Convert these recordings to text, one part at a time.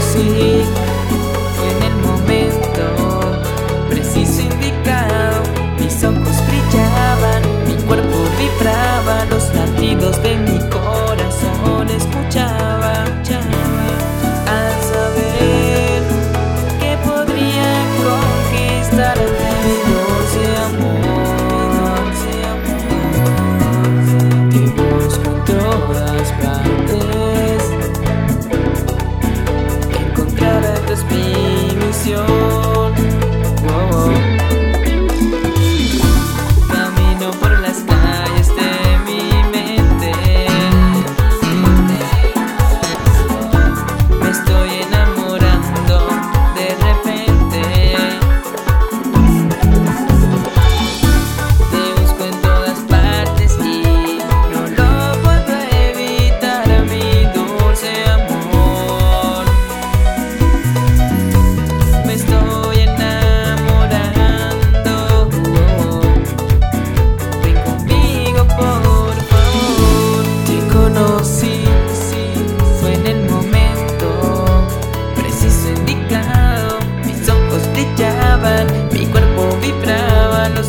see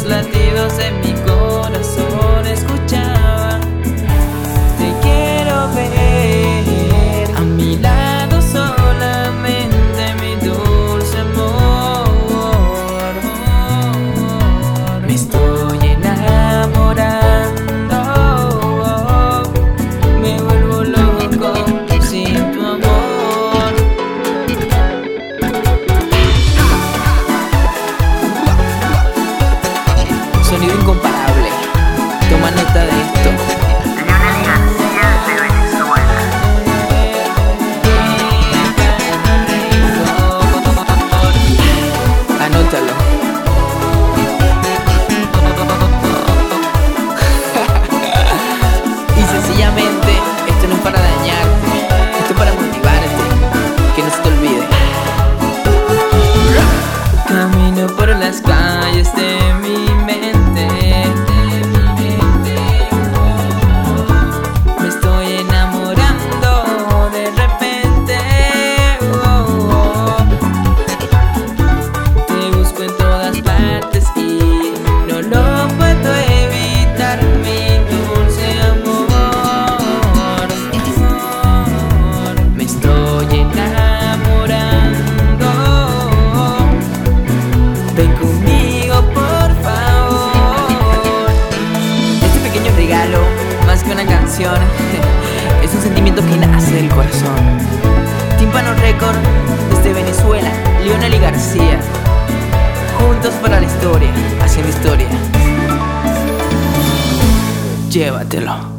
latidos en mi corazón. más que una canción, es un sentimiento que nace del corazón. Timpano Record, desde Venezuela, Leonel y García. Juntos para la historia, haciendo historia. Llévatelo.